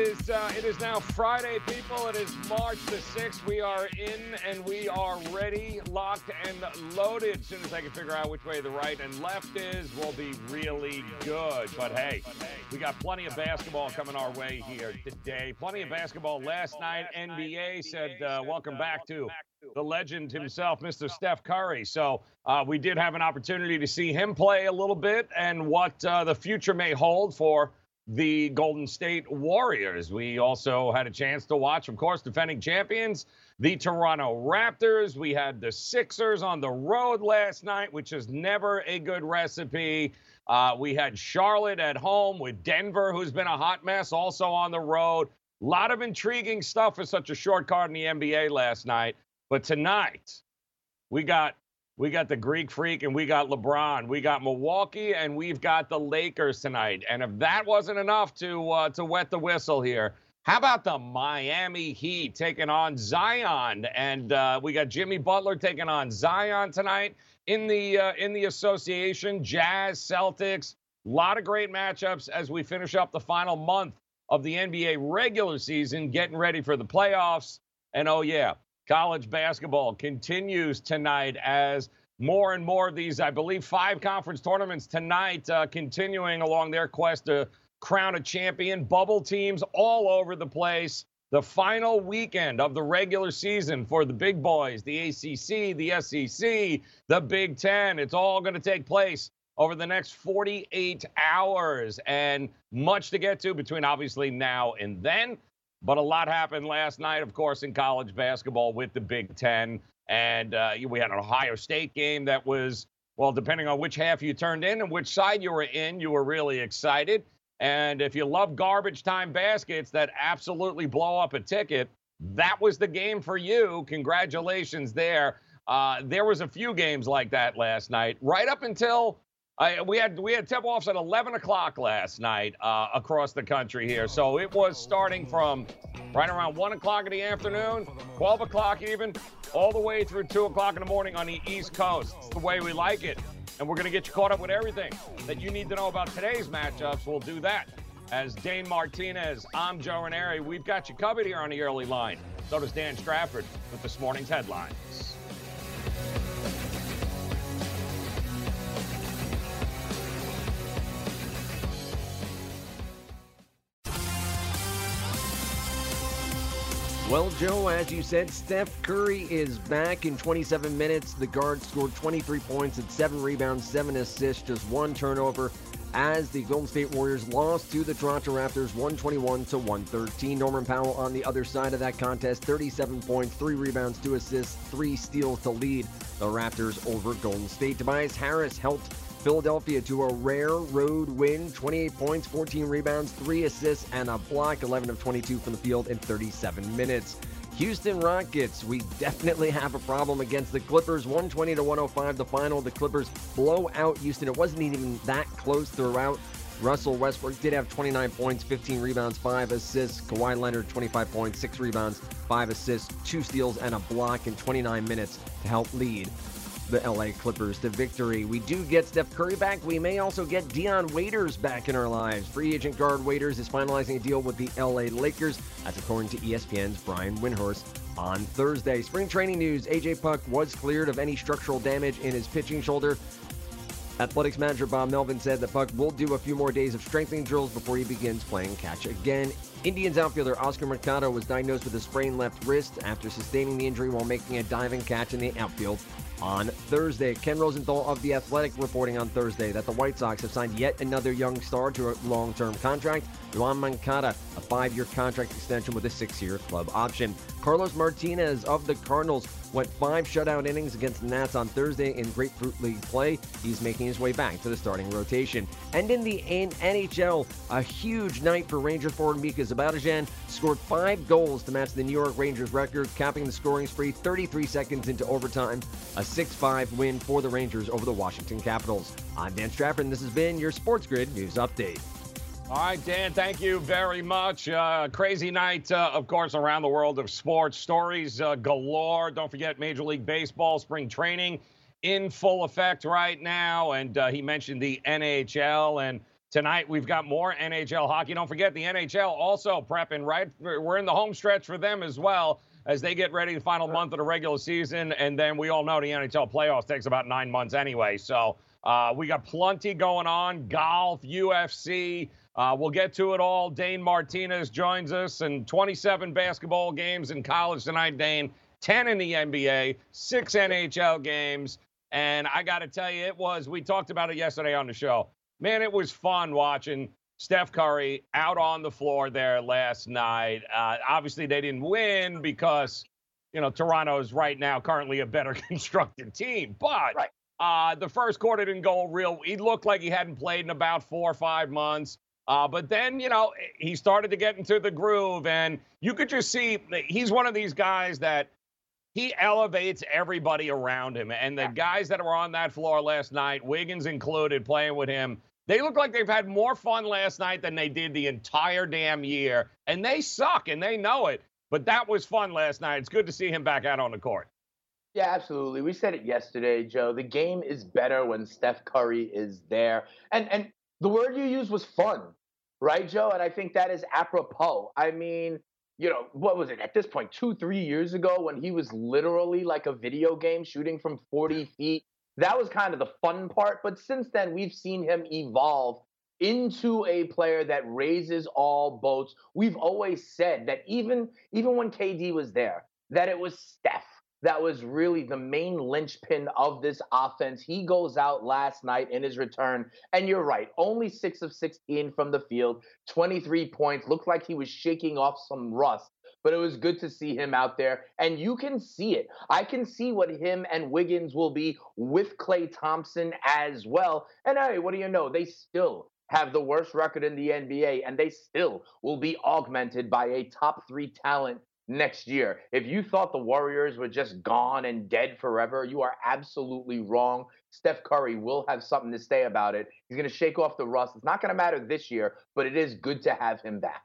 is uh, it is now Friday, people. It is March the sixth. We are in and we are ready, locked and loaded. As soon as I can figure out which way the right and left is, we'll be really good. But hey, we got plenty of basketball coming our way here today. Plenty of basketball last night. NBA said, uh, "Welcome back to." The legend himself, Mr. Steph Curry. So, uh, we did have an opportunity to see him play a little bit and what uh, the future may hold for the Golden State Warriors. We also had a chance to watch, of course, defending champions, the Toronto Raptors. We had the Sixers on the road last night, which is never a good recipe. Uh, we had Charlotte at home with Denver, who's been a hot mess, also on the road. A lot of intriguing stuff for such a short card in the NBA last night. But tonight, we got we got the Greek Freak and we got LeBron. We got Milwaukee and we've got the Lakers tonight. And if that wasn't enough to uh, to wet the whistle here, how about the Miami Heat taking on Zion? And uh, we got Jimmy Butler taking on Zion tonight in the uh, in the association. Jazz, Celtics, a lot of great matchups as we finish up the final month of the NBA regular season, getting ready for the playoffs. And oh yeah, college basketball continues tonight as more and more of these, I believe, five conference tournaments tonight, uh, continuing along their quest to crown a champion. Bubble teams all over the place. The final weekend of the regular season for the big boys, the ACC, the SEC, the Big Ten. It's all going to take place over the next 48 hours and much to get to between obviously now and then. But a lot happened last night, of course, in college basketball with the Big Ten. And uh, we had an Ohio State game that was, well, depending on which half you turned in and which side you were in, you were really excited. And if you love garbage time baskets that absolutely blow up a ticket, that was the game for you. Congratulations there. Uh, there was a few games like that last night, right up until uh, we had we had tip offs at 11 o'clock last night uh, across the country here. So it was starting from right around one o'clock in the afternoon, 12 o'clock even, all the way through two o'clock in the morning on the East Coast. It's the way we like it, and we're going to get you caught up with everything that you need to know about today's matchups. We'll do that. As Dane Martinez, I'm Joe Raineri. We've got you covered here on the early line. So does Dan Strafford with this morning's headlines. Well, Joe, as you said, Steph Curry is back in 27 minutes. The guard scored 23 points and seven rebounds, seven assists, just one turnover as the Golden State Warriors lost to the Toronto Raptors 121 to 113. Norman Powell on the other side of that contest, 37 points, three rebounds, two assists, three steals to lead the Raptors over Golden State. Tobias Harris helped Philadelphia to a rare road win 28 points, 14 rebounds, 3 assists, and a block, 11 of 22 from the field in 37 minutes. Houston Rockets, we definitely have a problem against the Clippers. 120 to 105, the final. The Clippers blow out Houston. It wasn't even that close throughout. Russell Westbrook did have 29 points, 15 rebounds, 5 assists. Kawhi Leonard, 25 points, 6 rebounds, 5 assists, 2 steals, and a block in 29 minutes to help lead the LA Clippers to victory. We do get Steph Curry back. We may also get Dion Waiters back in our lives. Free agent guard Waiters is finalizing a deal with the LA Lakers. That's according to ESPN's Brian Windhorst on Thursday. Spring training news AJ Puk was cleared of any structural damage in his pitching shoulder. Athletics manager Bob Melvin said that Puk will do a few more days of strengthening drills before he begins playing catch again. Indians outfielder Oscar Mercado was diagnosed with a sprained left wrist after sustaining the injury while making a diving catch in the outfield on Thursday. Ken Rosenthal of The Athletic reporting on Thursday that the White Sox have signed yet another young star to a long term contract. Yoan Moncada, a five year contract extension with a six year club option. Carlos Martinez of the Cardinals went five shutout innings against the Nats on Thursday in Grapefruit League play. He's making his way back to the starting rotation. And in the NHL, a huge night for Rangers forward Mika Zibanejad scored five goals to match the New York Rangers record, capping the scoring spree 33 seconds into overtime. A 6-5 win for the Rangers over the Washington Capitals. I'm Dan Strafford, and this has been your Sports Grid News Update. All right, Dan, thank you very much. Uh, crazy night, uh, of course, around the world of sports. Stories uh, galore. Don't forget Major League Baseball spring training in full effect right now. And uh, he mentioned the NHL. And tonight we've got more NHL hockey. Don't forget the NHL also prepping, right? We're in the home stretch for them as well as they get ready the final month of the regular season. And then we all know the NHL playoffs takes about nine months anyway. So uh, we got plenty going on golf, UFC. Uh, we'll get to it all. Dane Martinez joins us, and 27 basketball games in college tonight, Dane. 10 in the NBA, six NHL games. And I got to tell you, it was, we talked about it yesterday on the show. Man, it was fun watching Steph Curry out on the floor there last night. Uh, obviously, they didn't win because, you know, Toronto is right now currently a better constructed team. But right. uh, the first quarter didn't go real. He looked like he hadn't played in about four or five months. Uh, but then, you know, he started to get into the groove, and you could just see he's one of these guys that he elevates everybody around him. And the guys that were on that floor last night, Wiggins included, playing with him, they look like they've had more fun last night than they did the entire damn year. And they suck, and they know it. But that was fun last night. It's good to see him back out on the court. Yeah, absolutely. We said it yesterday, Joe. The game is better when Steph Curry is there. And and the word you used was fun right, Joe? And I think that is apropos. I mean, you know, what was it at this point, two, three years ago when he was literally like a video game shooting from 40 feet? That was kind of the fun part. But since then, we've seen him evolve into a player that raises all boats. We've always said that even even when KD was there, that it was Steph that was really the main linchpin of this offense. He goes out last night in his return, and you're right, only six of 16 from the field, 23 points. Looked like he was shaking off some rust, but it was good to see him out there. And you can see it. I can see what him and Wiggins will be with Klay Thompson as well. And hey, what do you know? They still have the worst record in the NBA, and they still will be augmented by a top three talent next year. If you thought the Warriors were just gone and dead forever, you are absolutely wrong. Steph Curry will have something to say about it. He's going to shake off the rust. It's not going to matter this year, but it is good to have him back.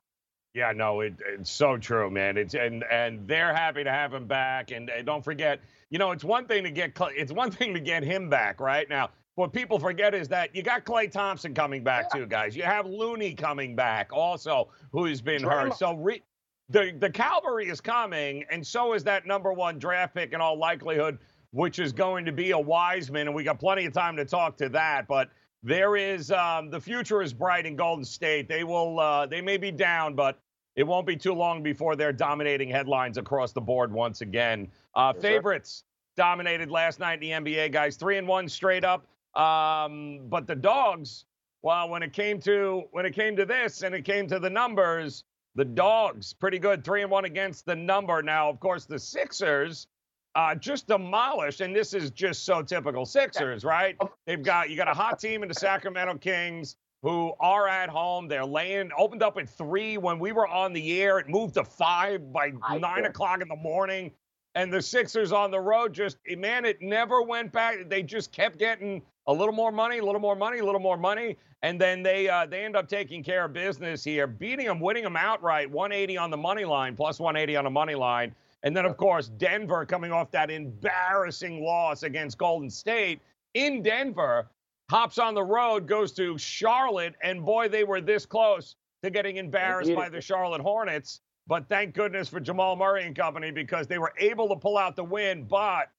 Yeah, no, it, it's so true, man. It's and and they're happy to have him back. And, and don't forget, you know, it's one thing to get it's one thing to get him back right now. What people forget is that you got Klay Thompson coming back yeah. too, guys. You have Looney coming back also, who's been hurt. So re- the the cavalry is coming, and so is that number one draft pick in all likelihood, which is going to be a Wiseman, and we got plenty of time to talk to that. But there is um, the future is bright in Golden State. They will uh, they may be down, but it won't be too long before they're dominating headlines across the board once again. Uh, yes, favorites sir. dominated last night in the NBA, guys. Three and one straight up. Um, but the dogs, well, when it came to when it came to this and it came to the numbers, the Dogs, pretty good, three and one against the number. Now, of course, the Sixers uh, just demolished, and this is just so typical Sixers, right? They've got you got a hot team in the Sacramento Kings who are at home. They're laying opened up at three when we were on the air. It moved to five by nine o'clock in the morning. And the Sixers on the road just man, it never went back. They just kept getting a little more money, a little more money, a little more money, and then they uh, they end up taking care of business here, beating them, winning them outright, 180 on the money line, plus 180 on the money line, and then of course Denver coming off that embarrassing loss against Golden State in Denver, hops on the road, goes to Charlotte, and boy, they were this close to getting embarrassed by the Charlotte Hornets. But thank goodness for Jamal Murray and company because they were able to pull out the win. But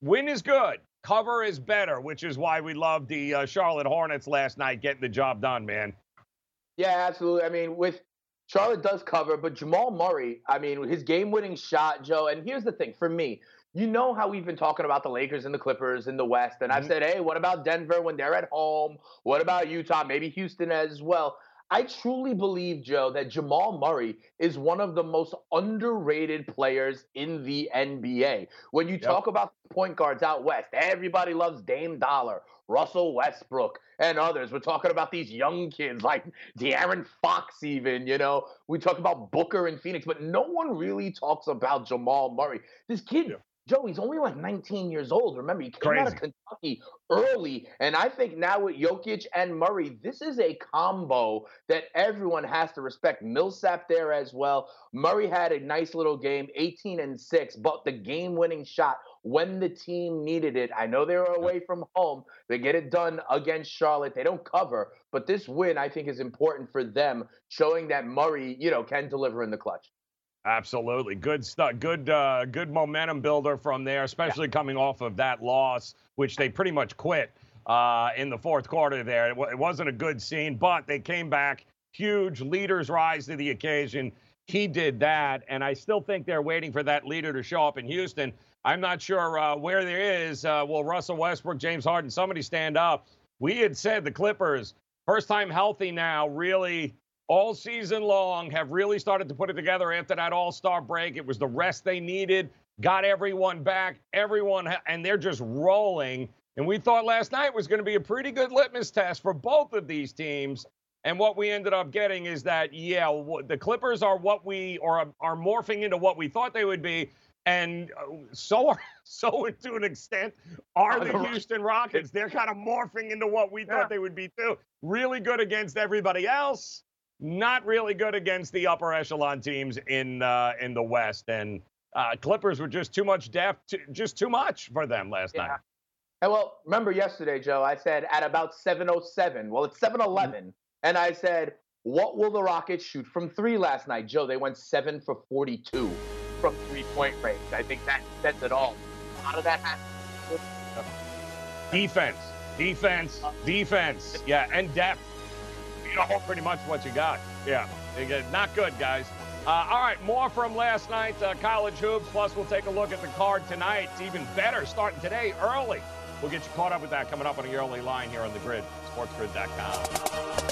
win is good cover is better, which is why we loved the uh, Charlotte Hornets last night getting the job done, man. Yeah, absolutely. I mean, with Charlotte does cover, but Jamal Murray, I mean, his game-winning shot, Joe. And here's the thing for me, you know how we've been talking about the Lakers and the Clippers in the West, and I've mm-hmm. said, hey, what about Denver when they're at home? What about Utah? Maybe Houston as well. I truly believe, Joe, that Jamal Murray is one of the most underrated players in the NBA. When you talk about point guards out west, everybody loves Dame Dollar, Russell Westbrook, and others. We're talking about these young kids like De'Aaron Fox, even, you know. We talk about Booker and Phoenix, but no one really talks about Jamal Murray. This kid Joe, he's only like 19 years old. Remember, he came Crazy. out of Kentucky early. And I think now with Jokic and Murray, this is a combo that everyone has to respect. Millsap there as well. Murray had a nice little game, 18 and 6, but the game winning shot when the team needed it. I know they were away from home. They get it done against Charlotte. They don't cover, but this win, I think, is important for them, showing that Murray, you know, can deliver in the clutch. Absolutely, good stuff. Good, uh, good momentum builder from there, especially yeah. coming off of that loss, which they pretty much quit uh, in the fourth quarter. There, it, w- it wasn't a good scene, but they came back. Huge leaders rise to the occasion. He did that, and I still think they're waiting for that leader to show up in Houston. I'm not sure uh, where there is. Uh, will Russell Westbrook, James Harden, somebody stand up? We had said the Clippers, first time healthy now, really all season long have really started to put it together after that All Star break. It was the rest they needed, got everyone back, everyone, and they're just rolling. And we thought last night was going to be a pretty good litmus test for both of these teams. And what we ended up getting is that, yeah, the Clippers are what we are, are morphing into what we thought they would be. And uh, so are, so to an extent are the Houston Rockets. They're kind of morphing into what we thought they would be too. Really good against everybody else not really good against the upper echelon teams in uh, in the West, and uh, Clippers were just too much depth, just too much for them last yeah. night. And well, remember yesterday, Joe, I said at about 7:07. Well, it's 7:11, mm-hmm. and I said, "What will the Rockets shoot from three last night?" Joe, they went seven for 42 from three-point range. I think that says it all. How did that happen? Defense, defense, defense. Yeah, and depth you know pretty much what you got. Yeah, not good, guys. Uh, all right, more from last night, uh, college hoops. Plus, we'll take a look at the card tonight. It's even better starting today early. We'll get you caught up with that coming up on the early line here on the grid, sportsgrid.com.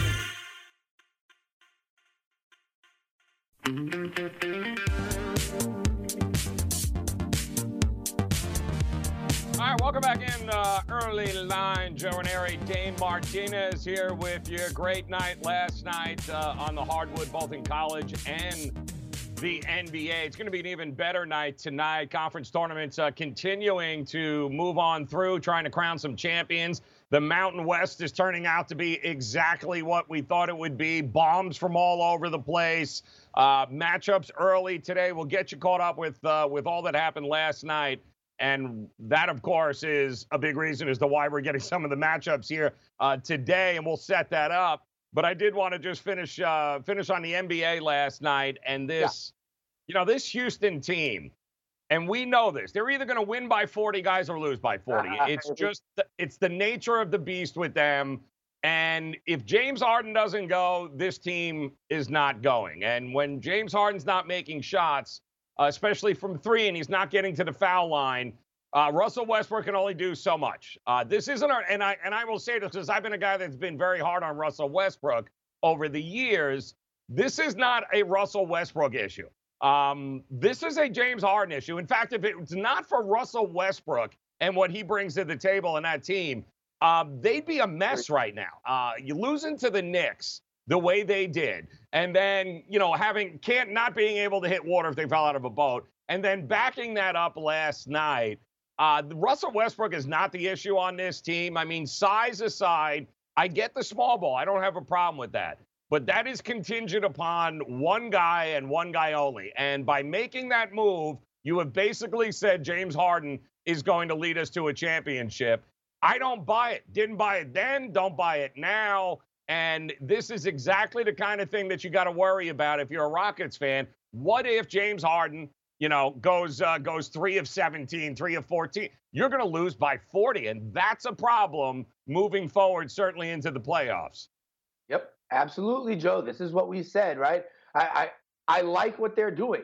All right, welcome back in uh, early line. Joe Raineri, Dane Martinez here with you. Great night last night uh, on the hardwood, both in college and the NBA. It's going to be an even better night tonight. Conference tournaments uh, continuing to move on through, trying to crown some champions. The Mountain West is turning out to be exactly what we thought it would be. Bombs from all over the place. Uh, matchups early today. We'll get you caught up with uh, with all that happened last night. And that, of course, is a big reason as to why we're getting some of the matchups here uh, today, and we'll set that up. But I did want to just finish uh, finish on the NBA last night, and this, yeah. you know, this Houston team, and we know this. They're either going to win by 40 guys or lose by 40. Uh, it's just the, it's the nature of the beast with them. And if James Harden doesn't go, this team is not going. And when James Harden's not making shots, uh, especially from three, and he's not getting to the foul line. Uh, Russell Westbrook can only do so much. Uh, this isn't, our, and I and I will say this because I've been a guy that's been very hard on Russell Westbrook over the years. This is not a Russell Westbrook issue. Um, this is a James Harden issue. In fact, if it's not for Russell Westbrook and what he brings to the table in that team, um, they'd be a mess right now. Uh, you losing to the Knicks the way they did, and then you know having can't not being able to hit water if they fell out of a boat, and then backing that up last night. Uh, Russell Westbrook is not the issue on this team. I mean, size aside, I get the small ball. I don't have a problem with that. But that is contingent upon one guy and one guy only. And by making that move, you have basically said James Harden is going to lead us to a championship. I don't buy it. Didn't buy it then, don't buy it now. And this is exactly the kind of thing that you got to worry about if you're a Rockets fan. What if James Harden, you know, goes uh, goes three of 17, three of 14? You're going to lose by 40, and that's a problem moving forward, certainly into the playoffs. Yep, absolutely, Joe. This is what we said, right? I I, I like what they're doing.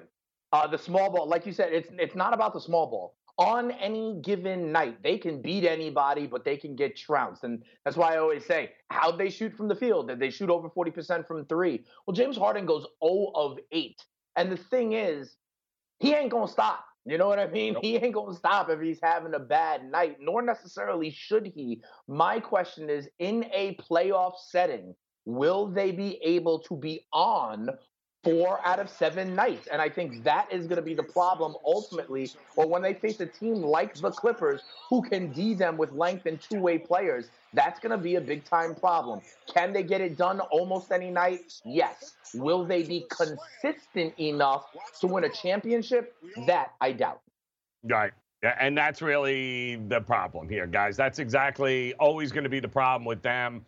Uh, the small ball, like you said, it's it's not about the small ball on any given night, they can beat anybody, but they can get trounced. And that's why I always say, how'd they shoot from the field? Did they shoot over 40% from three? Well, James Harden goes 0 of 8. And the thing is, he ain't going to stop. You know what I mean? Nope. He ain't going to stop if he's having a bad night, nor necessarily should he. My question is in a playoff setting, will they be able to be on four out of seven nights. And I think that is going to be the problem ultimately, or when they face a team like the Clippers who can D them with length and two way players, that's going to be a big time problem. Can they get it done almost any night? Yes. Will they be consistent enough to win a championship? That I doubt. Right. And that's really the problem here, guys. That's exactly always going to be the problem with them.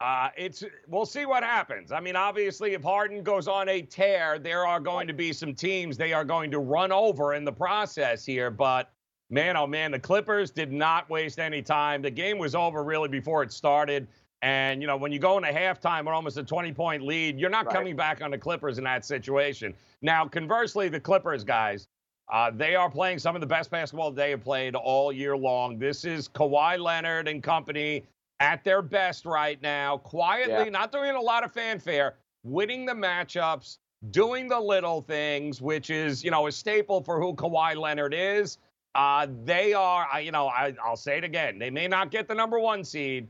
Uh, it's we'll see what happens. I mean, obviously, if Harden goes on a tear, there are going to be some teams they are going to run over in the process here. But man, oh man, the Clippers did not waste any time. The game was over really before it started. And you know, when you go into halftime or almost a 20-point lead, you're not right. coming back on the Clippers in that situation. Now, conversely, the Clippers guys, uh, they are playing some of the best basketball they have played all year long. This is Kawhi Leonard and company at their best right now, quietly, yeah. not doing a lot of fanfare, winning the matchups, doing the little things, which is, you know, a staple for who Kawhi Leonard is. Uh, they are, you know, I, I'll say it again. They may not get the number one seed,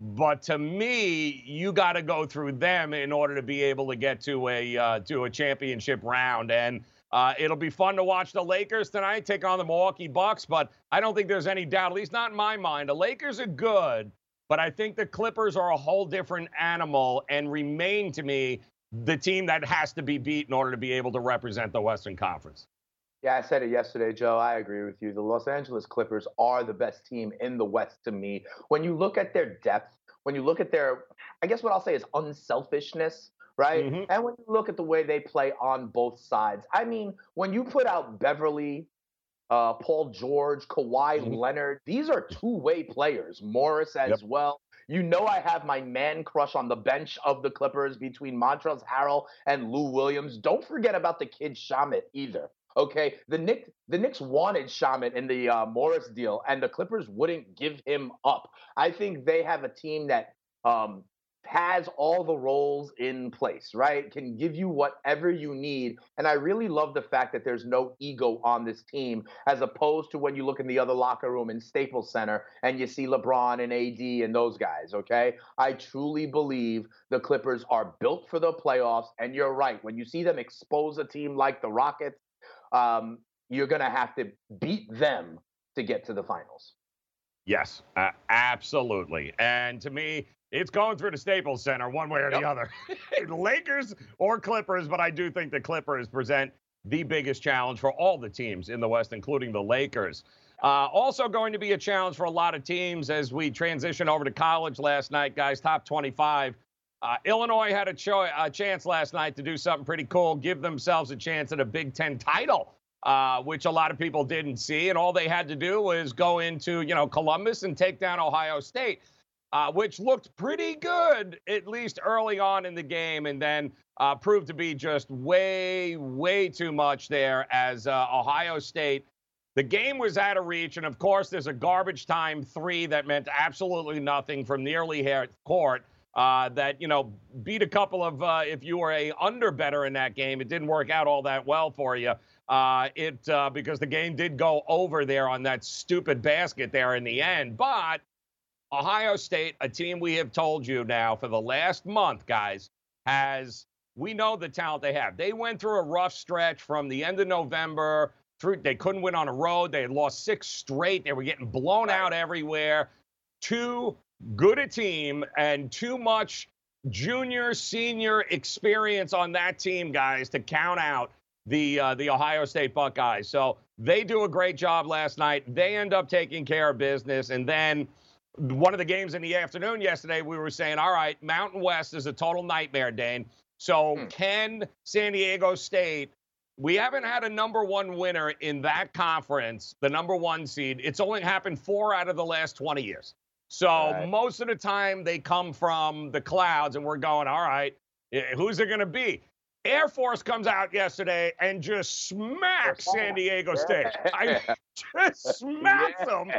but to me, you got to go through them in order to be able to get to a uh, to a championship round. And uh, it'll be fun to watch the Lakers tonight take on the Milwaukee Bucks. But I don't think there's any doubt, at least not in my mind. The Lakers are good, but I think the Clippers are a whole different animal and remain to me the team that has to be beat in order to be able to represent the Western Conference. Yeah, I said it yesterday, Joe. I agree with you. The Los Angeles Clippers are the best team in the West to me. When you look at their depth, when you look at their, I guess what I'll say is unselfishness, right? Mm-hmm. And when you look at the way they play on both sides, I mean, when you put out Beverley, uh, Paul George, Kawhi mm-hmm. Leonard. These are two way players. Morris as yep. well. You know, I have my man crush on the bench of the Clippers between Montrezl Harrell and Lou Williams. Don't forget about the kid Shamet either. Okay, the Knicks the Knicks wanted Shamet in the uh, Morris deal, and the Clippers wouldn't give him up. I think they have a team that um, has all the roles in place, right? Can give you whatever you need. And I really love the fact that there's no ego on this team, as opposed to when you look in the other locker room in Staples Center and you see LeBron and AD and those guys, okay? I truly believe the Clippers are built for the playoffs. And you're right. When you see them expose a team like the Rockets, um, you're going to have to beat them to get to the finals. Yes, uh, absolutely. And to me, it's going through the Staples Center one way or yep. the other. Lakers or Clippers, but I do think the Clippers present the biggest challenge for all the teams in the West, including the Lakers. Uh, also, going to be a challenge for a lot of teams as we transition over to college last night, guys. Top 25. Uh, Illinois had a, cho- a, chance last night to do something pretty cool, give themselves a chance at a Big Ten title, uh, which a lot of people didn't see. And all they had to do was go into, you know, Columbus and take down Ohio State uh, which looked pretty good, at least early on in the game, and then uh, proved to be just way, way too much there as uh, Ohio State. The game was out of reach, and of course, there's a garbage time three that meant absolutely nothing from nearly half court. Uh, that you know beat a couple of uh, if you were a under better in that game, it didn't work out all that well for you. Uh, it because the game did go over there on that stupid basket there in the end, but Ohio State, a team we have told you now for the last month, guys, has we know the talent they have. They went through a rough stretch from the end of November through they couldn't win on a road. They had lost six straight. They were getting blown out everywhere. Too good a team and too much junior, senior experience on that team, guys, to count out the uh, the Ohio State Buckeyes. So they do a great job last night. They end up taking care of business, and then one of the games in the afternoon yesterday, we were saying, all right, Mountain West is a total nightmare, Dane. So Hmm. can San Diego State? We haven't had a number one winner in that conference, the number one seed. It's only happened four out of the last 20 years. So Right. most of the time they come from the clouds, and we're going, all right, eh, who's it going to be? Air Force comes out yesterday and just smacks San Diego State. I just smacks them.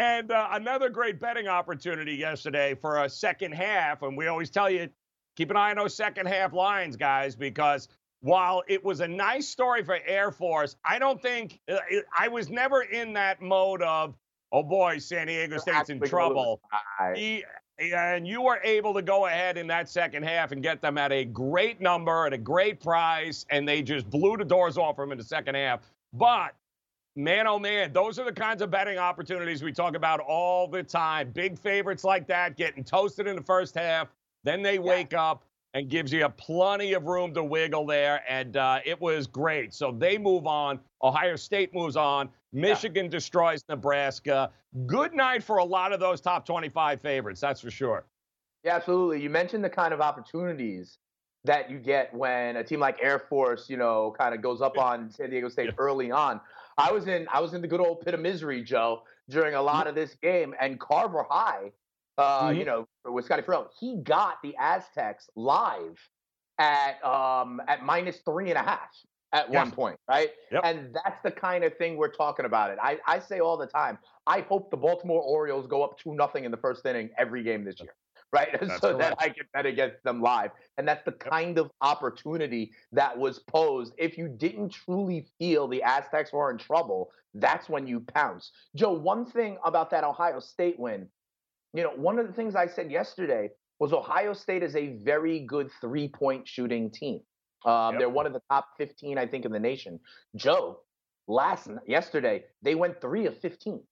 And uh, another great betting opportunity yesterday for a second half. And we always tell you, keep an eye on those second half lines, guys, because while it was a nice story for Air Force, I don't think uh, I was never in that mode of, oh boy, San Diego State's in trouble. He, and you were able to go ahead in that second half and get them at a great number at a great price, and they just blew the doors off them in the second half. But man, oh man, those are the kinds of betting opportunities we talk about all the time. Big favorites like that getting toasted in the first half, then they wake up and gives you a plenty of room to wiggle there, and uh, it was great. So they move on. Ohio State moves on. Michigan destroys Nebraska. Good night for a lot of those top 25 favorites, that's for sure. Yeah, absolutely. You mentioned the kind of opportunities that you get when a team like Air Force, you know, kind of goes up on San Diego State Yeah. early on. I was in I was in the good old pit of misery, Joe, during a lot of this game, and Carver High, uh, Mhm. you know, with Scotty Farrell, he got the Aztecs live at um at minus three and a half at one point, right? Yep. And that's the kind of thing we're talking about. It. I, I say all the time. I hope the Baltimore Orioles go up two nothing in the first inning every game this year, right? That's so that. I can bet against them live. And that's the kind of opportunity that was posed. If you didn't truly feel the Aztecs were in trouble, that's when you pounce. Joe, one thing about that Ohio State win, you know, one of the things I said yesterday was Ohio State is a very good three point shooting team. Um, Yep. They're one of the top 15, I think, in the nation. Joe, last yesterday, they went three of 15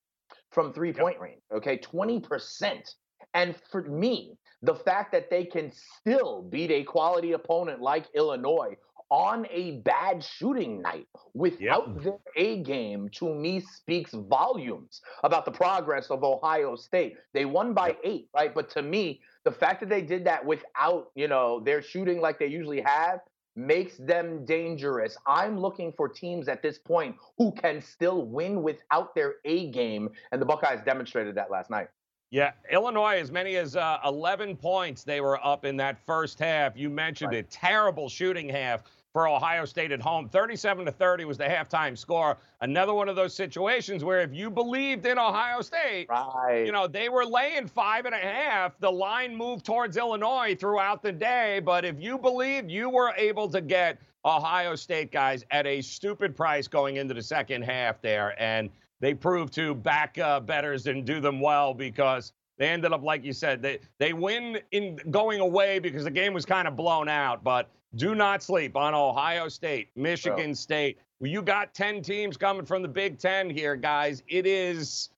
from three point range. Okay, 20%. And for me, the fact that they can still beat a quality opponent like Illinois on a bad shooting night without their A game to me speaks volumes about the progress of Ohio State. They won by eight, right? But to me, the fact that they did that without, you know, their shooting like they usually have makes them dangerous. I'm looking for teams at this point who can still win without their A game, and the Buckeyes demonstrated that last night. Yeah, Illinois, as many as uh, 11 points they were up in that first half. You mentioned Right. it. Terrible shooting half for Ohio State at home. 37 to 30 was the halftime score. Another one of those situations where if you believed in Ohio State, Right. you know, they were laying five and a half. The line moved towards Illinois throughout the day. But if you believed, you were able to get Ohio State guys at a stupid price going into the second half there. And they proved to back uh, betters and do them well because they ended up, like you said, they, they win in going away because the game was kind of blown out. But do not sleep on Ohio State, Michigan State. You got 10 teams coming from the Big Ten here, guys. It is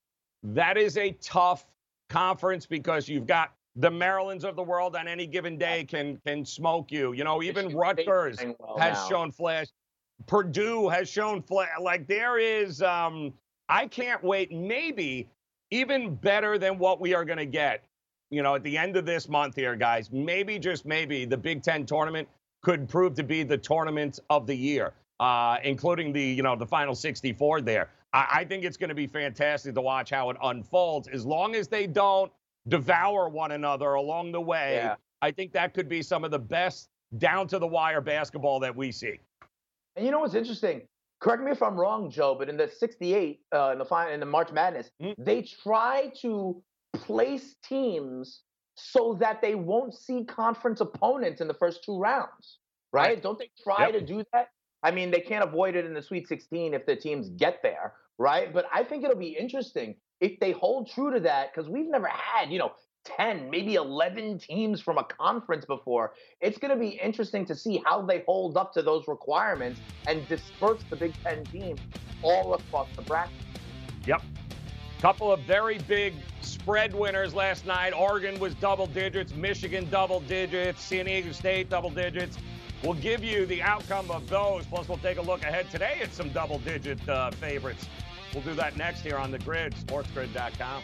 that is a tough conference because you've got the Marylands of the world on any given day can can smoke you. You know, even Michigan Rutgers well has now. shown flash. Purdue has shown flash. Like there is, um, I can't wait. Maybe even better than what we are going to get. You know, at the end of this month here, guys. Maybe just maybe the Big Ten tournament could prove to be the tournament of the year, uh, including the you know the final 64 there. I, I think it's going to be fantastic to watch how it unfolds. As long as they don't devour one another along the way, Yeah. I think that could be some of the best down to the wire basketball that we see. And you know what's interesting? Correct me if I'm wrong, Joe, but in the 68, uh, in the final, in the March Madness, Mm. they try to place teams so that they won't see conference opponents in the first two rounds, right? Right. Don't they try Yep. to do that? I mean, they can't avoid it in the Sweet 16 if the teams get there, right? But I think it'll be interesting if they hold true to that because we've never had, you know, 10, maybe 11 teams from a conference before. It's going to be interesting to see how they hold up to those requirements and disperse the Big Ten teams all across the bracket. Yep. Couple of very big spread winners last night. Oregon was double digits, Michigan double digits, San Diego State double digits. We'll give you the outcome of those. Plus, we'll take a look ahead today at some double digit uh, favorites. We'll do that next here on the grid, sportsgrid.com.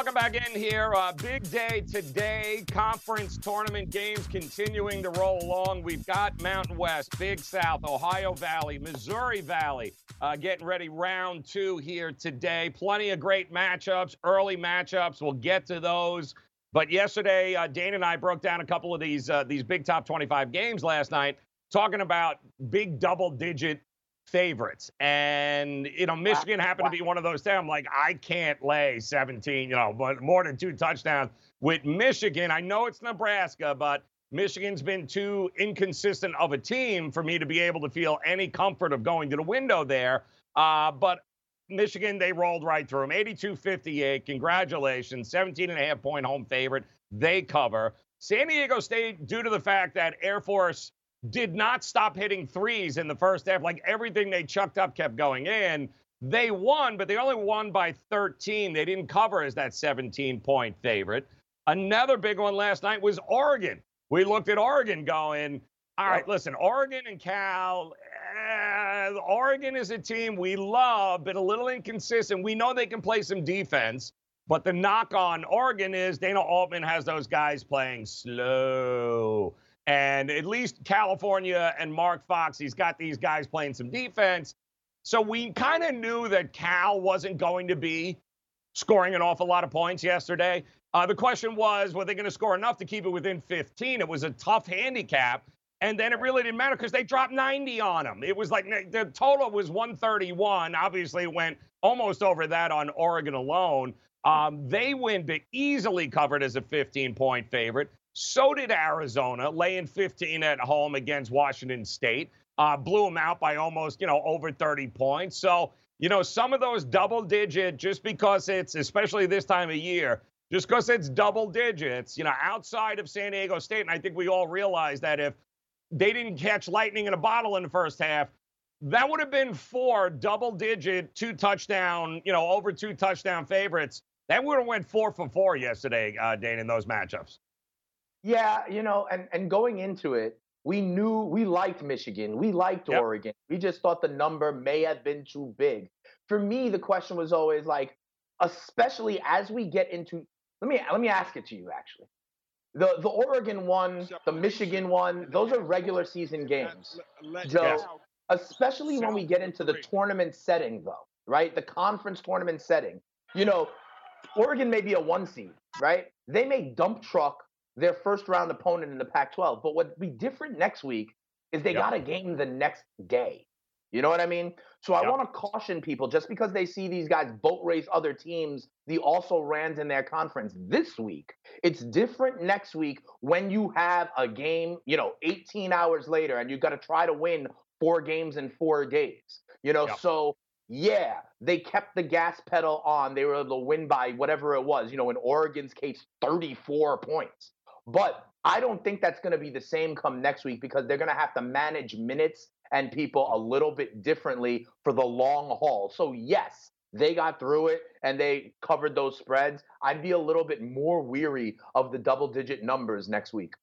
Welcome back in here. Uh, big day today. Conference tournament games continuing to roll along. We've got Mountain West, Big South, Ohio Valley, Missouri Valley uh, getting ready round two here today. Plenty of great matchups, early matchups. We'll get to those. But yesterday, uh, Dane and I broke down a couple of these uh, these big top 25 games last night, talking about big double digit favorites. And, you know, Michigan happened to be one of those. I'm like, I can't lay 17, you know, but more than two touchdowns with Michigan. I know it's Nebraska, but Michigan's been too inconsistent of a team for me to be able to feel any comfort of going to the window there. Uh, but Michigan, they rolled right through them. 82 58. Congratulations. 17 and a half point home favorite. They cover. San Diego State, due to the fact that Air Force did not stop hitting threes in the first half. Like everything they chucked up kept going in. They won, but they only won by 13. They didn't cover as that 17 point favorite. Another big one last night was Oregon. We looked at Oregon going, all right, listen, Oregon and Cal, eh, Oregon is a team we love, but a little inconsistent. We know they can play some defense, but the knock on Oregon is Dana Altman has those guys playing slow. And at least California and Mark Fox, he's got these guys playing some defense. So we kind of knew that Cal wasn't going to be scoring an awful lot of points yesterday. Uh, the question was, were they going to score enough to keep it within 15? It was a tough handicap. And then it really didn't matter because they dropped 90 on them. It was like the total was 131. Obviously, went almost over that on Oregon alone. Um, they win, but easily covered as a 15 point favorite. So did Arizona, laying 15 at home against Washington State. Uh, blew them out by almost, you know, over 30 points. So, you know, some of those double digit, just because it's, especially this time of year, just because it's double digits, you know, outside of San Diego State. And I think we all realize that if they didn't catch lightning in a bottle in the first half, that would have been four double digit, two touchdown, you know, over two touchdown favorites. That would have went four for four yesterday, uh, Dane, in those matchups. Yeah, you know, and and going into it, we knew we liked Michigan, we liked Yep. Oregon. We just thought the number may have been too big. For me, the question was always like, especially as we get into let me let me ask it to you actually. The the Oregon one, the Michigan one, those are regular season games. Joe, especially when we get into the tournament setting though, right? The conference tournament setting. You know, Oregon may be a one seed, right? They may dump truck their first round opponent in the Pac 12. But what'd be different next week is they Yep. got a game the next day. You know what I mean? So I Yep. want to caution people just because they see these guys boat race other teams, the also rans in their conference this week. It's different next week when you have a game, you know, 18 hours later and you've got to try to win four games in four days. You know, Yep. so yeah, they kept the gas pedal on. They were able to win by whatever it was, you know, in Oregon's case, 34 points. But I don't think that's going to be the same come next week because they're going to have to manage minutes and people a little bit differently for the long haul. So, yes, they got through it and they covered those spreads. I'd be a little bit more weary of the double digit numbers next week.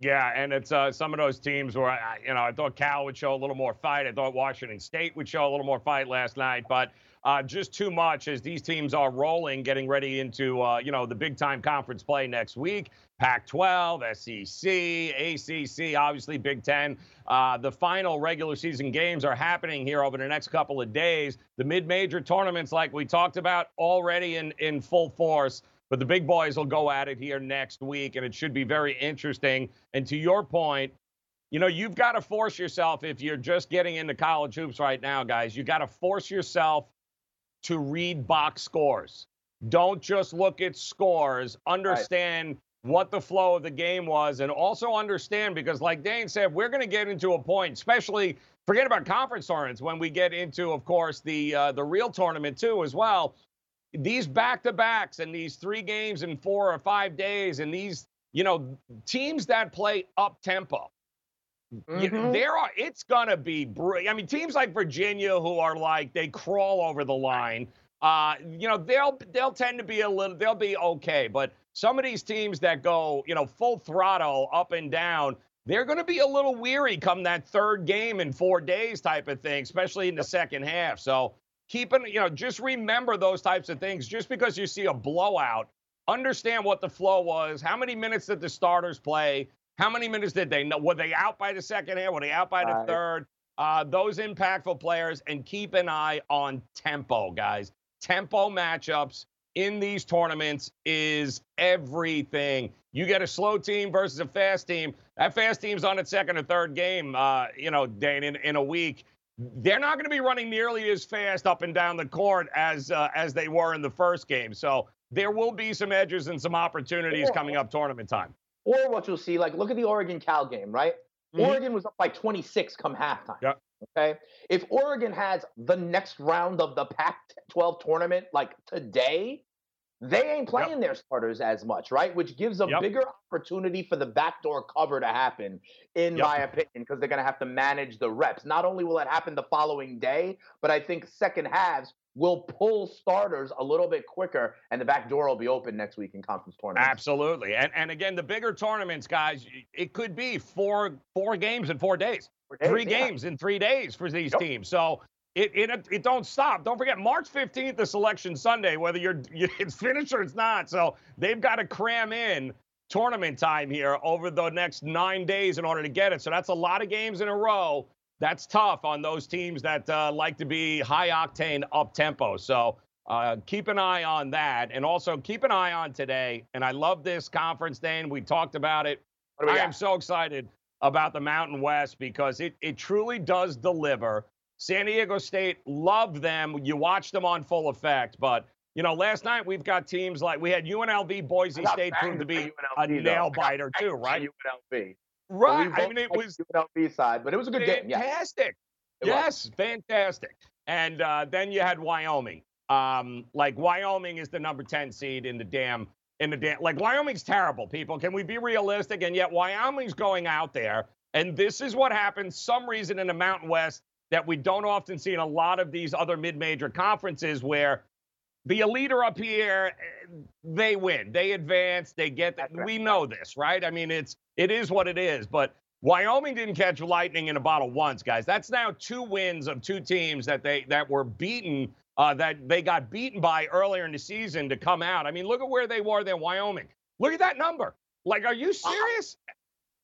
Yeah, and it's uh, some of those teams where I, you know I thought Cal would show a little more fight. I thought Washington State would show a little more fight last night, but uh, just too much as these teams are rolling, getting ready into uh, you know the big time conference play next week. Pac-12, SEC, ACC, obviously Big Ten. Uh, the final regular season games are happening here over the next couple of days. The mid-major tournaments, like we talked about, already in in full force. But the big boys will go at it here next week, and it should be very interesting. And to your point, you know, you've got to force yourself if you're just getting into college hoops right now, guys. You got to force yourself to read box scores. Don't just look at scores. Understand what the flow of the game was, and also understand because, like Dane said, we're going to get into a point, especially forget about conference tournaments when we get into, of course, the uh, the real tournament too as well. These back to backs and these three games in four or five days, and these you know teams that play up tempo. Mhm. there are. It's gonna be. br- I mean, teams like Virginia who are like they crawl over the line. Uh, you know, they'll they'll tend to be a little. They'll be okay, but some of these teams that go, you know, full throttle up and down, they're going to be a little weary come that third game in four days type of thing, especially in the second half. So keeping, you know, just remember those types of things. Just because you see a blowout, understand what the flow was. How many minutes did the starters play? How many minutes did they know? Were they out by the second half? Were they out by the Right. third? Uh, those impactful players, and keep an eye on tempo, guys. Tempo matchups in these tournaments is everything. You get a slow team versus a fast team. That fast team's on its second or third game, uh, you know, Dane, in, in a week. They're not going to be running nearly as fast up and down the court as uh, as they were in the first game. So there will be some edges and some opportunities coming up tournament time. Or what you'll see, like, look at the Oregon Cal game, right? Mhm. Oregon was up by 26 come halftime. Yep. Okay. If Oregon has the next round of the Pac 12 tournament, like today, they ain't playing their starters as much, right? Which gives a Yep. bigger opportunity for the backdoor cover to happen, in Yep. my opinion, because they're going to have to manage the reps. Not only will it happen the following day, but I think second halves will pull starters a little bit quicker, and the back door will be open next week in conference tournaments. Absolutely. And and again, the bigger tournaments, guys, it could be four four games in four days. For days, three yeah. games in three days for these Yep. teams. So it, it it don't stop. Don't forget March 15th is Selection Sunday, whether you're it's finished or it's not. So they've got to cram in tournament time here over the next nine days in order to get it. So that's a lot of games in a row. That's tough on those teams that uh, like to be high octane up tempo. So uh, keep an eye on that, and also keep an eye on today. And I love this conference, Dan. We talked about it. What do we I got? am so excited about the Mountain West because it, it truly does deliver. San Diego State, love them. You watch them on full effect. But, you know, last night we've got teams like we had UNLV, Boise State proved to be a nail biter, too, right? UNLV. Right. I mean, it was UNLV side, but it was a good game. Fantastic. Yes, fantastic. And uh, then you had Wyoming. Um, like Wyoming is the number 10 seed in the damn in the damn like Wyoming's terrible, people. Can we be realistic? And yet Wyoming's going out there, and this is what happens some reason in the Mountain West that we don't often see in a lot of these other mid-major conferences where be a leader up here, eh, they win, they advance, they get that. We know this, right? I mean, it's it is what it is, but Wyoming didn't catch lightning in a bottle once, guys. That's now two wins of two teams that they that were beaten, uh, that they got beaten by earlier in the season to come out. I mean, look at where they were then, Wyoming. Look at that number. Like, are you serious?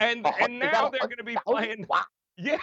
And and now they're going to be playing. Yeah.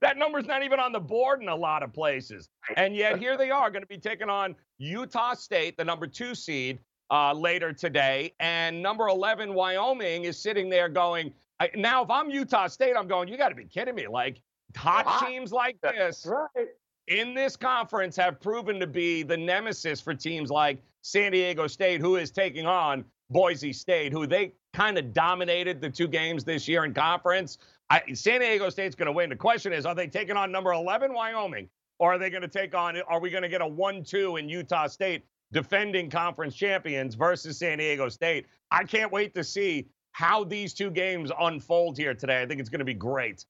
That number's not even on the board in a lot of places. And yet here they are going to be taking on Utah State, the number two seed, uh, later today. And number 11, Wyoming, is sitting there going, I, now if I'm Utah State, I'm going, you got to be kidding me. Like hot Hot. teams like this right. in this conference have proven to be the nemesis for teams like San Diego State, who is taking on Boise State, who they kind of dominated the two games this year in conference. I, San Diego State's going to win. The question is, are they taking on number 11 Wyoming, or are they going to take on? Are we going to get a one-two in Utah State, defending conference champions versus San Diego State? I can't wait to see how these two games unfold here today. I think it's going to be great.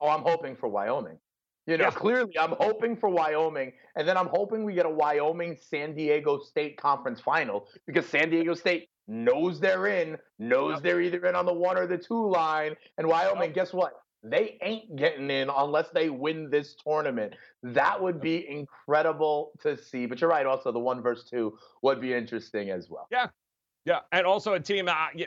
Oh, I'm hoping for Wyoming. You know, Yeah. clearly I'm hoping for Wyoming, and then I'm hoping we get a Wyoming San Diego State conference final because San Diego State knows they're in, knows Yep. they're either in on the one or the two line, and Wyoming, Yep. guess what? They ain't getting in unless they win this tournament. That would be incredible to see. But you're right, also the one versus two would be interesting as well. Yeah, Yeah. and also a team. Uh, yeah,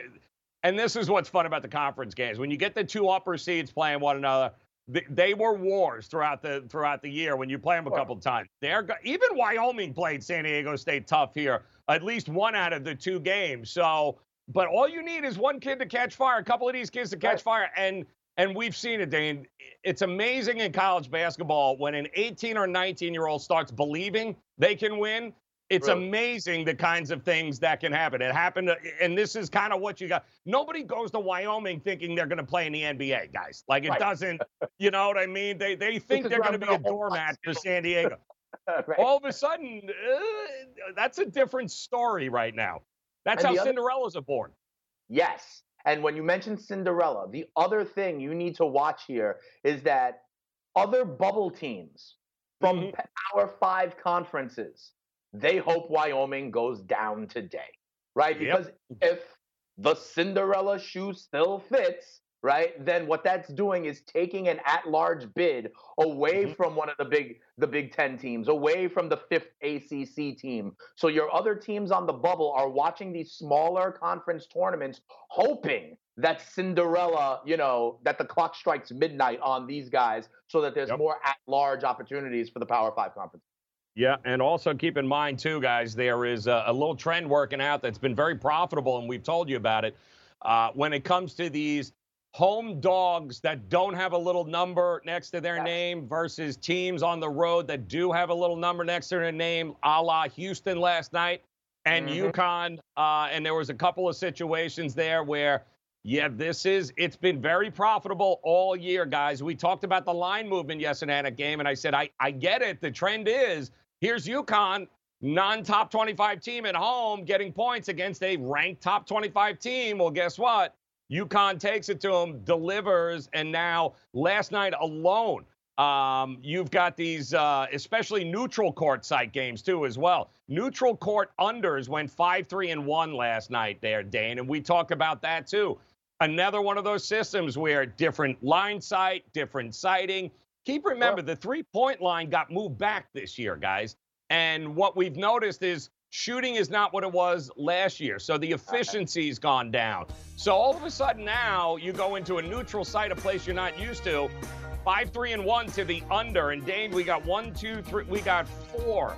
and this is what's fun about the conference games. When you get the two upper seeds playing one another, they, they were wars throughout the throughout the year. When you play them a couple of times, they're even Wyoming played San Diego State tough here. At least one out of the two games. So, but all you need is one kid to catch fire, a couple of these kids to catch Right. fire, and and we've seen it, Dane. It's amazing in college basketball when an 18 or 19 year old starts believing they can win It's Really? amazing the kinds of things that can happen. It happened, and this is kind of what you got. Nobody goes to Wyoming thinking they're going to play in the NBA, guys. Like it Right. doesn't, you know what I mean? They they think they're going to be a doormat for San Diego. right. All of a sudden, uh, that's a different story right now. That's And how the other- Cinderellas are born. Yes. And when you mention Cinderella, the other thing you need to watch here is that other bubble teams from Mhm. Power Five conferences, they hope Wyoming goes down today, right? Yep. Because if the Cinderella shoe still fits, right, then what that's doing is taking an at-large bid away Mhm. from one of the big the Big Ten teams, away from the fifth ACC team. So your other teams on the bubble are watching these smaller conference tournaments, hoping that Cinderella, you know, that the clock strikes midnight on these guys, so that there's Yep. more at-large opportunities for the Power Five conference. Yeah, and also keep in mind too, guys, there is a, a little trend working out that's been very profitable, and we've told you about it. Uh, when it comes to these home dogs that don't have a little number next to their Yes. name versus teams on the road that do have a little number next to their name, a la Houston last night and Mhm. UConn. Uh, and there was a couple of situations there where, yeah, this is, it's been very profitable all year, guys. We talked about the line movement yesterday in a game, and I said, I, I get it. The trend is here's UConn, non top 25 team at home, getting points against a ranked top 25 team. Well, guess what? UConn takes it to them, delivers, and now last night alone, um, you've got these, uh, especially neutral court site games too, as well. Neutral court unders went five, three, and one last night there, Dane, and we talked about that too. Another one of those systems where different line sight, different sighting. Keep remember the three point line got moved back this year, guys. And what we've noticed is shooting is not what it was last year. So the efficiency's gone down. So all of a sudden now you go into a neutral site, a place you're not used to. Five, three, and one to the under. And Dane, we got one, two, three, we got four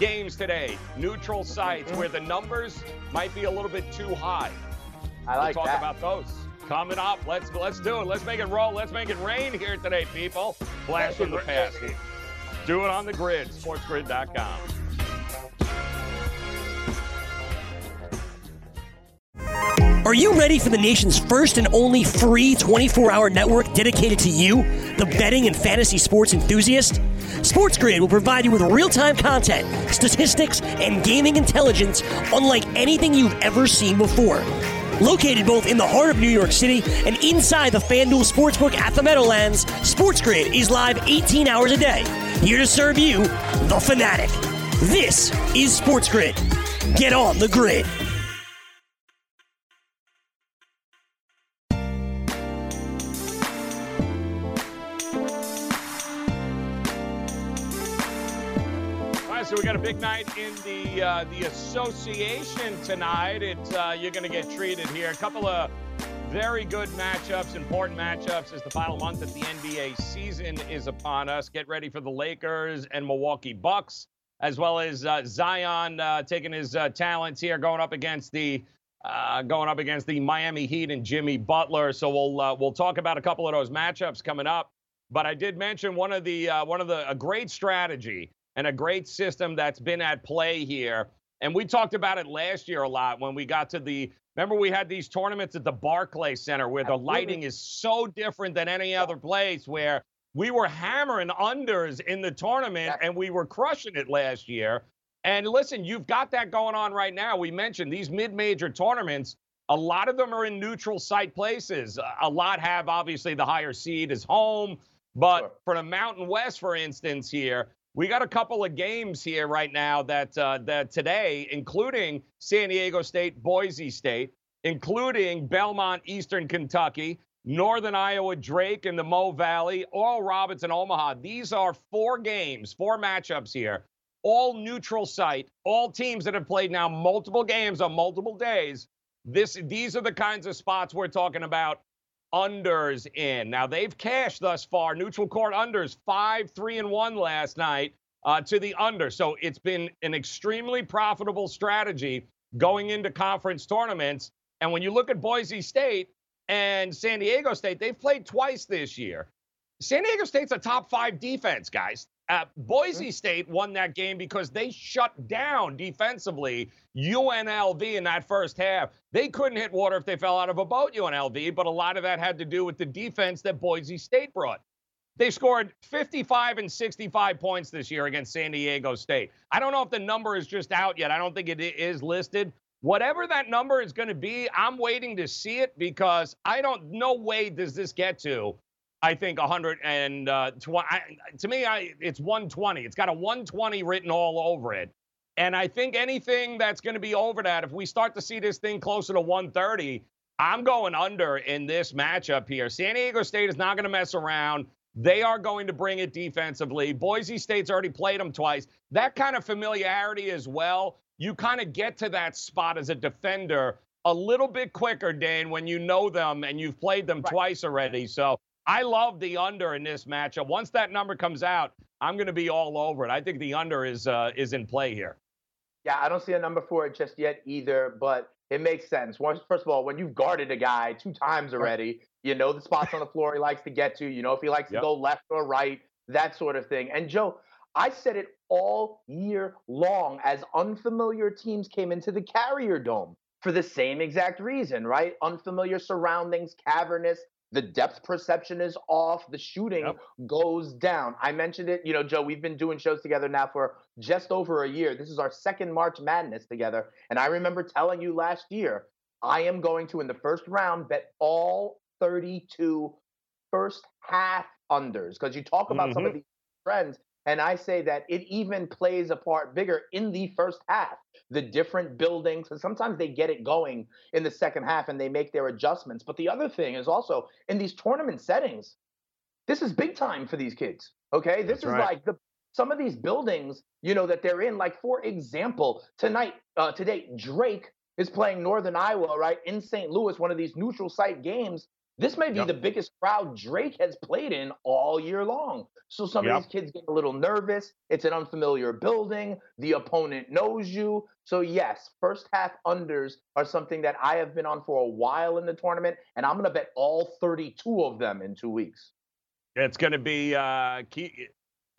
games today, neutral sites mm-hmm. where the numbers might be a little bit too high. I like we'll talk that. about those coming up. Let's let's do it. Let's make it roll. Let's make it rain here today, people. Blast from the past. Do it on the grid. Sportsgrid.com. Are you ready for the nation's first and only free 24 hour network dedicated to you, the betting and fantasy sports enthusiast? SportsGrid will provide you with real time content, statistics, and gaming intelligence unlike anything you've ever seen before. Located both in the heart of New York City and inside the FanDuel Sportsbook at the Meadowlands, SportsGrid is live 18 hours a day, here to serve you, the fanatic. This is SportsGrid. Get on the grid. So we got a big night in the uh, the association tonight. It's uh, you're going to get treated here. A couple of very good matchups, important matchups as the final month of the NBA season is upon us. Get ready for the Lakers and Milwaukee Bucks, as well as uh, Zion uh, taking his uh, talents here, going up against the uh, going up against the Miami Heat and Jimmy Butler. So we'll uh, we'll talk about a couple of those matchups coming up. But I did mention one of the uh, one of the a great strategy and a great system that's been at play here. And we talked about it last year a lot when we got to the. Remember, we had these tournaments at the Barclay Center where the Absolutely. lighting is so different than any other place. Where we were hammering unders in the tournament and we were crushing it last year. And listen, you've got that going on right now. We mentioned these mid-major tournaments. A lot of them are in neutral site places. A lot have obviously the higher seed is home, but Sure. for the Mountain West, for instance, here we got a couple of games here right now that uh, that today, including San Diego State, Boise State, including Belmont, Eastern Kentucky, Northern Iowa, Drake, and the Mo Valley, Oral Roberts, and Omaha. These are four games, four matchups here, all neutral site, all teams that have played now multiple games on multiple days. This, these are the kinds of spots we're talking about unders in. Now they've cashed thus far. Neutral court unders five, three, and one last night uh, to the under. So it's been an extremely profitable strategy going into conference tournaments. And when you look at Boise State and San Diego State, they've played twice this year. San Diego State's a top five defense, guys. Uh, Boise Mm-hmm. State won that game because they shut down defensively UNLV in that first half. They couldn't hit water if they fell out of a boat, UNLV, but a lot of that had to do with the defense that Boise State brought. They scored 55 and 65 points this year against San Diego State. I don't know if the number is just out yet. I don't think it is listed. Whatever that number is going to be, I'm waiting to see it because I don't. No way does this get to. I think 120. Uh, I, to me, I, it's 120. It's got a 120 written all over it. And I think anything that's going to be over that, if we start to see this thing closer to 130, I'm going under in this matchup here. San Diego State is not going to mess around. They are going to bring it defensively. Boise State's already played them twice. That kind of familiarity as well. You kind of get to that spot as a defender a little bit quicker, Dane, when you know them and you've played them twice already. So I love the under in this matchup. Once that number comes out, I'm going to be all over it. I think the under is uh, is in play here. Yeah, I don't see a number for it just yet either, but it makes sense. Once, first of all, when you've guarded a guy two times already, you know the spots on the floor he likes to get to. You know if he likes Yep. to go left or right, that sort of thing. And Joe, I said it all year long as unfamiliar teams came into the Carrier Dome for the same exact reason, right? Unfamiliar surroundings, cavernous. The depth perception is off. The shooting Yep. goes down. I mentioned it, you know, Joe, we've been doing shows together now for just over a year. This is our second March Madness together. And I remember telling you last year, I am going to, in the first round, bet all 32 first half unders. Because you talk about some of Mhm. these trends, and I say that it even plays a part bigger in the first half. The different buildings, and sometimes they get it going in the second half and they make their adjustments. But the other thing is also in these tournament settings, this is big time for these kids. Okay, this That's is right. like the some of these buildings, you know, that they're in. Like for example, tonight, uh, today, Drake is playing Northern Iowa, right in St. Louis, one of these neutral site games. This may be Yep. the biggest crowd Drake has played in all year long. So some Yep. of these kids get a little nervous. It's an unfamiliar building. The opponent knows you. So yes, first half unders are something that I have been on for a while in the tournament, and I'm going to bet all 32 of them in two weeks. It's going to be uh, key.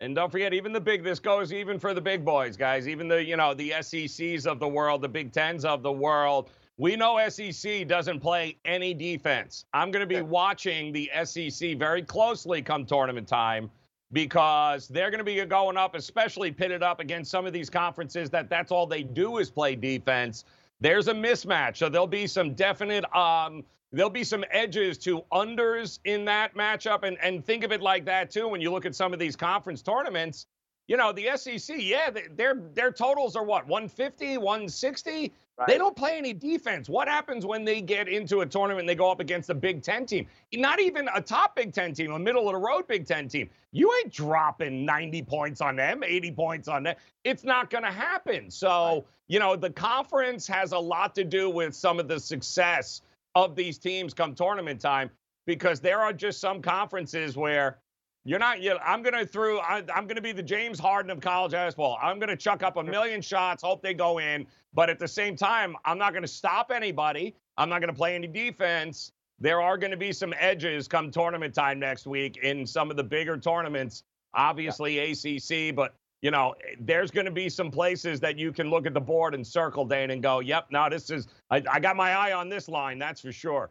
And don't forget, even the big. This goes even for the big boys, guys. Even the you know the SECs of the world, the Big Tens of the world. We know SEC doesn't play any defense. I'm going to be watching the SEC very closely come tournament time because they're going to be going up, especially pitted up against some of these conferences that that's all they do is play defense. There's a mismatch, so there'll be some definite um, there'll be some edges to unders in that matchup and and think of it like that too when you look at some of these conference tournaments you know the sec yeah they- their their totals are what 150 160 they don't play any defense. What happens when they get into a tournament and they go up against a big 10 team? Not even a top big 10 team a middle of the road big 10 team. You ain't dropping 90 points on them 80 points on them. It's not going to happen. So you know the conference has a lot to do with some of the success of these teams come tournament time because there are just some conferences where you're not. You know, I'm going to through. I, I'm going to be the James Harden of college basketball. I'm going to chuck up a million shots, hope they go in, but at the same time, I'm not going to stop anybody. I'm not going to play any defense. There are going to be some edges come tournament time next week in some of the bigger tournaments. Obviously ACC, but you know, there's going to be some places that you can look at the board and circle, Dane, and go, "Yep, now this is. I, I got my eye on this line. That's for sure."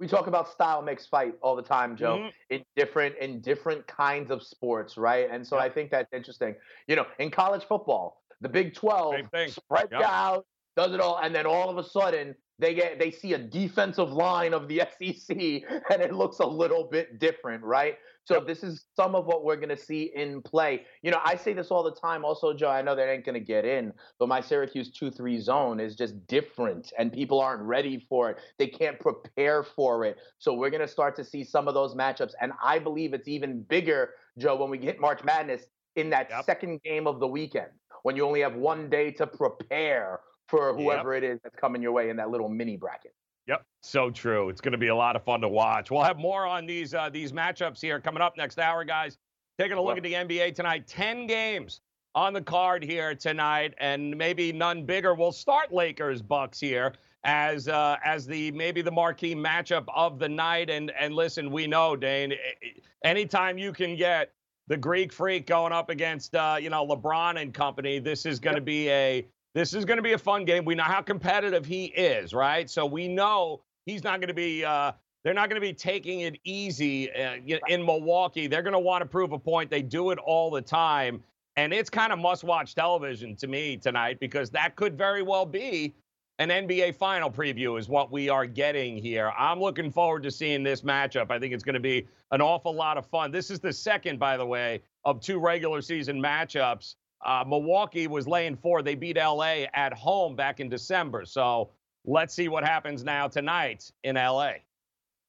We talk about style makes fight all the time, Joe. Mhm. In different in different kinds of sports, right? And so Yep. I think that's interesting. You know, in college football, the Big Twelve spreads Yep. out, does it all, and then all of a sudden they get they see a defensive line of the SEC, and it looks a little bit different, right? So this is some of what we're going to see in play. You know, I say this all the time. Also, Joe, I know that ain't going to get in, but my Syracuse two-three zone is just different, and people aren't ready for it. They can't prepare for it. So we're going to start to see some of those matchups, and I believe it's even bigger, Joe, when we hit March Madness in that Yep. second game of the weekend when you only have one day to prepare for whoever it is that's coming your way in that little mini bracket. Yep, so true. It's going to be a lot of fun to watch. We'll have more on these uh, these matchups here coming up next hour, guys. Taking a look at the NBA tonight. Ten games on the card here tonight, and maybe none bigger. We'll start Lakers Bucks here as uh, as the maybe the marquee matchup of the night. And and listen, we know Dane, anytime you can get the Greek Freak going up against uh, you know LeBron and company, this is going to yep. be a this is going to be a fun game. We know how competitive he is, right? So we know he's not going to be. Uh, they're not going to be taking it easy uh, in Milwaukee. They're going to want to prove a point. They do it all the time. And it's kind of must watch television to me tonight because that could very well be an NBA final preview, is what we are getting here. I'm looking forward to seeing this matchup. I think it's going to be an awful lot of fun. This is the second, by the way, of two regular season matchups. Uh, Milwaukee was laying four. They beat LA at home back in December. So let's see what happens now tonight in LA.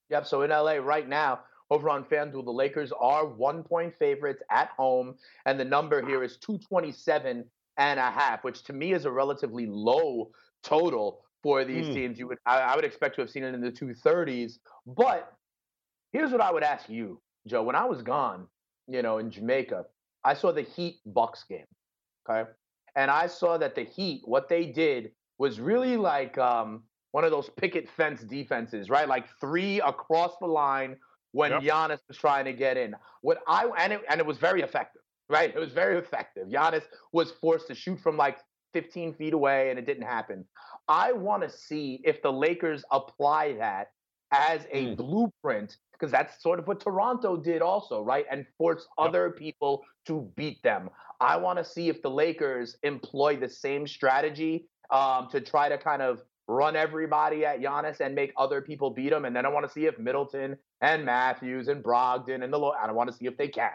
Yep. So in LA right now, over on FanDuel, the Lakers are one point favorites at home, and the number here is 227 and a half, which to me is a relatively low total for these mm. teams. You would I, I would expect to have seen it in the 230s. But here's what I would ask you, Joe. When I was gone, you know, in Jamaica, I saw the Heat Bucks game. Okay. And I saw that the Heat, what they did was really like um, one of those picket fence defenses, right? Like three across the line when yep. Giannis was trying to get in. What I and it, and it was very effective, right? It was very effective. Giannis was forced to shoot from like 15 feet away, and it didn't happen. I want to see if the Lakers apply that as a mm. blueprint because that's sort of what Toronto did also, right? And force yep. other people to beat them. I want to see if the Lakers employ the same strategy um, to try to kind of run everybody at Giannis and make other people beat him. And then I want to see if Middleton and Matthews and Brogdon and the low, I want to see if they can.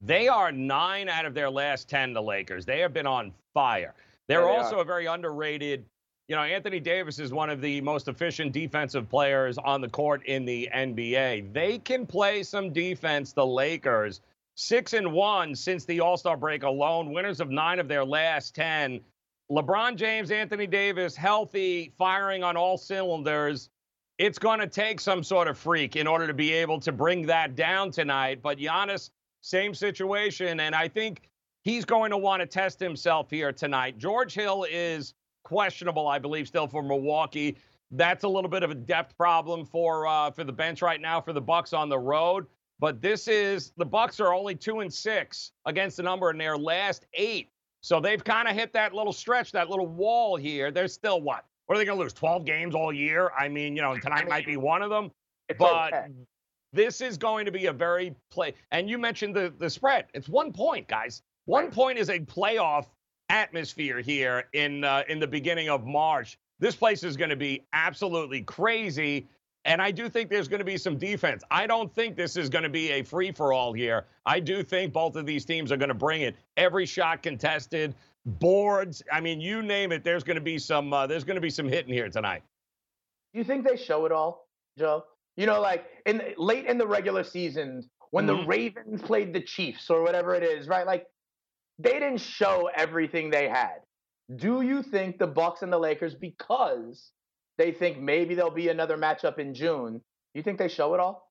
They are nine out of their last 10, the Lakers. They have been on fire. They're yeah, they also are. a very underrated. You know, Anthony Davis is one of the most efficient defensive players on the court in the NBA. They can play some defense, the Lakers. Six and one since the All Star break alone, winners of nine of their last 10. LeBron James, Anthony Davis, healthy, firing on all cylinders. It's going to take some sort of freak in order to be able to bring that down tonight. But Giannis, same situation. And I think he's going to want to test himself here tonight. George Hill is questionable, I believe, still for Milwaukee. That's a little bit of a depth problem for uh, for the bench right now for the Bucks on the road. But this is the Bucks are only two and six against the number in their last eight. So they've kind of hit that little stretch, that little wall here. They're still what? What are they going to lose? 12 games all year? I mean, you know, tonight I mean, might be one of them. But okay. this is going to be a very play. And you mentioned the the spread. It's one point, guys. One point is a playoff atmosphere here in uh, in the beginning of March. This place is going to be absolutely crazy. And I do think there's going to be some defense. I don't think this is going to be a free for all here. I do think both of these teams are going to bring it. Every shot contested, boards. I mean, you name it. There's going to be some. Uh, there's going to be some hitting here tonight. Do you think they show it all, Joe? You know, like in late in the regular season when mm-hmm. the Ravens played the Chiefs or whatever it is, right? Like they didn't show everything they had. Do you think the Bucks and the Lakers, because they think maybe there'll be another matchup in June. You think they show it all?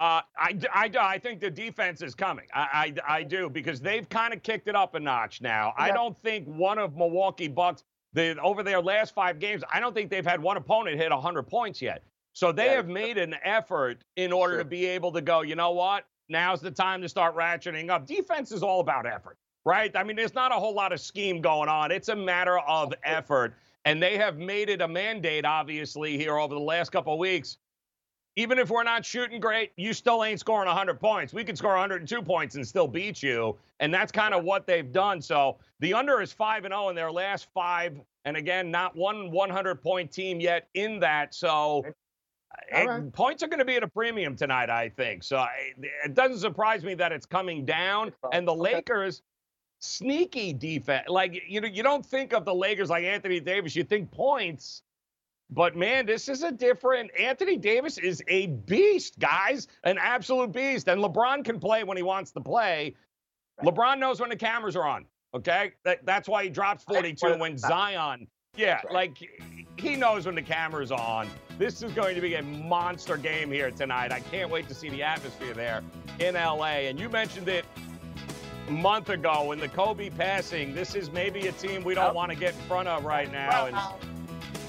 Uh, I, I, I think the defense is coming. I, I, I do because they've kind of kicked it up a notch now. Yeah. I don't think one of Milwaukee Bucks the, over their last five games, I don't think they've had one opponent hit 100 points yet. So they yeah. have made an effort in order sure. to be able to go, you know what? Now's the time to start ratcheting up. Defense is all about effort, right? I mean, there's not a whole lot of scheme going on. It's a matter of effort. And they have made it a mandate, obviously, here over the last couple of weeks. Even if we're not shooting great, you still ain't scoring 100 points. We can score 102 points and still beat you. And that's kind of what they've done. So the under is 5 and 0 in their last five. And again, not one 100 point team yet in that. So right. points are going to be at a premium tonight, I think. So it doesn't surprise me that it's coming down. And the okay. Lakers sneaky defense. Like you know, you don't think of the Lakers like Anthony Davis. You think points. But man, this is a different. Anthony Davis is a beast, guys, an absolute beast. And LeBron can play when he wants to play. LeBron knows when the cameras are on. Okay, that, that's why he drops 42 when Zion. Yeah, like he knows when the camera's are on. This is going to be a monster game here tonight. I can't wait to see the atmosphere there in LA. And you mentioned it month ago in the Kobe passing, this is maybe a team we don't Yep. want to get in front of right now. And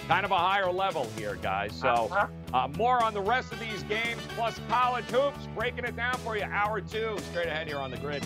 kind of a higher level here, guys. So Uh-huh. uh, more on the rest of these games, plus college hoops, breaking it down for you. Hour two, straight ahead here on the grid.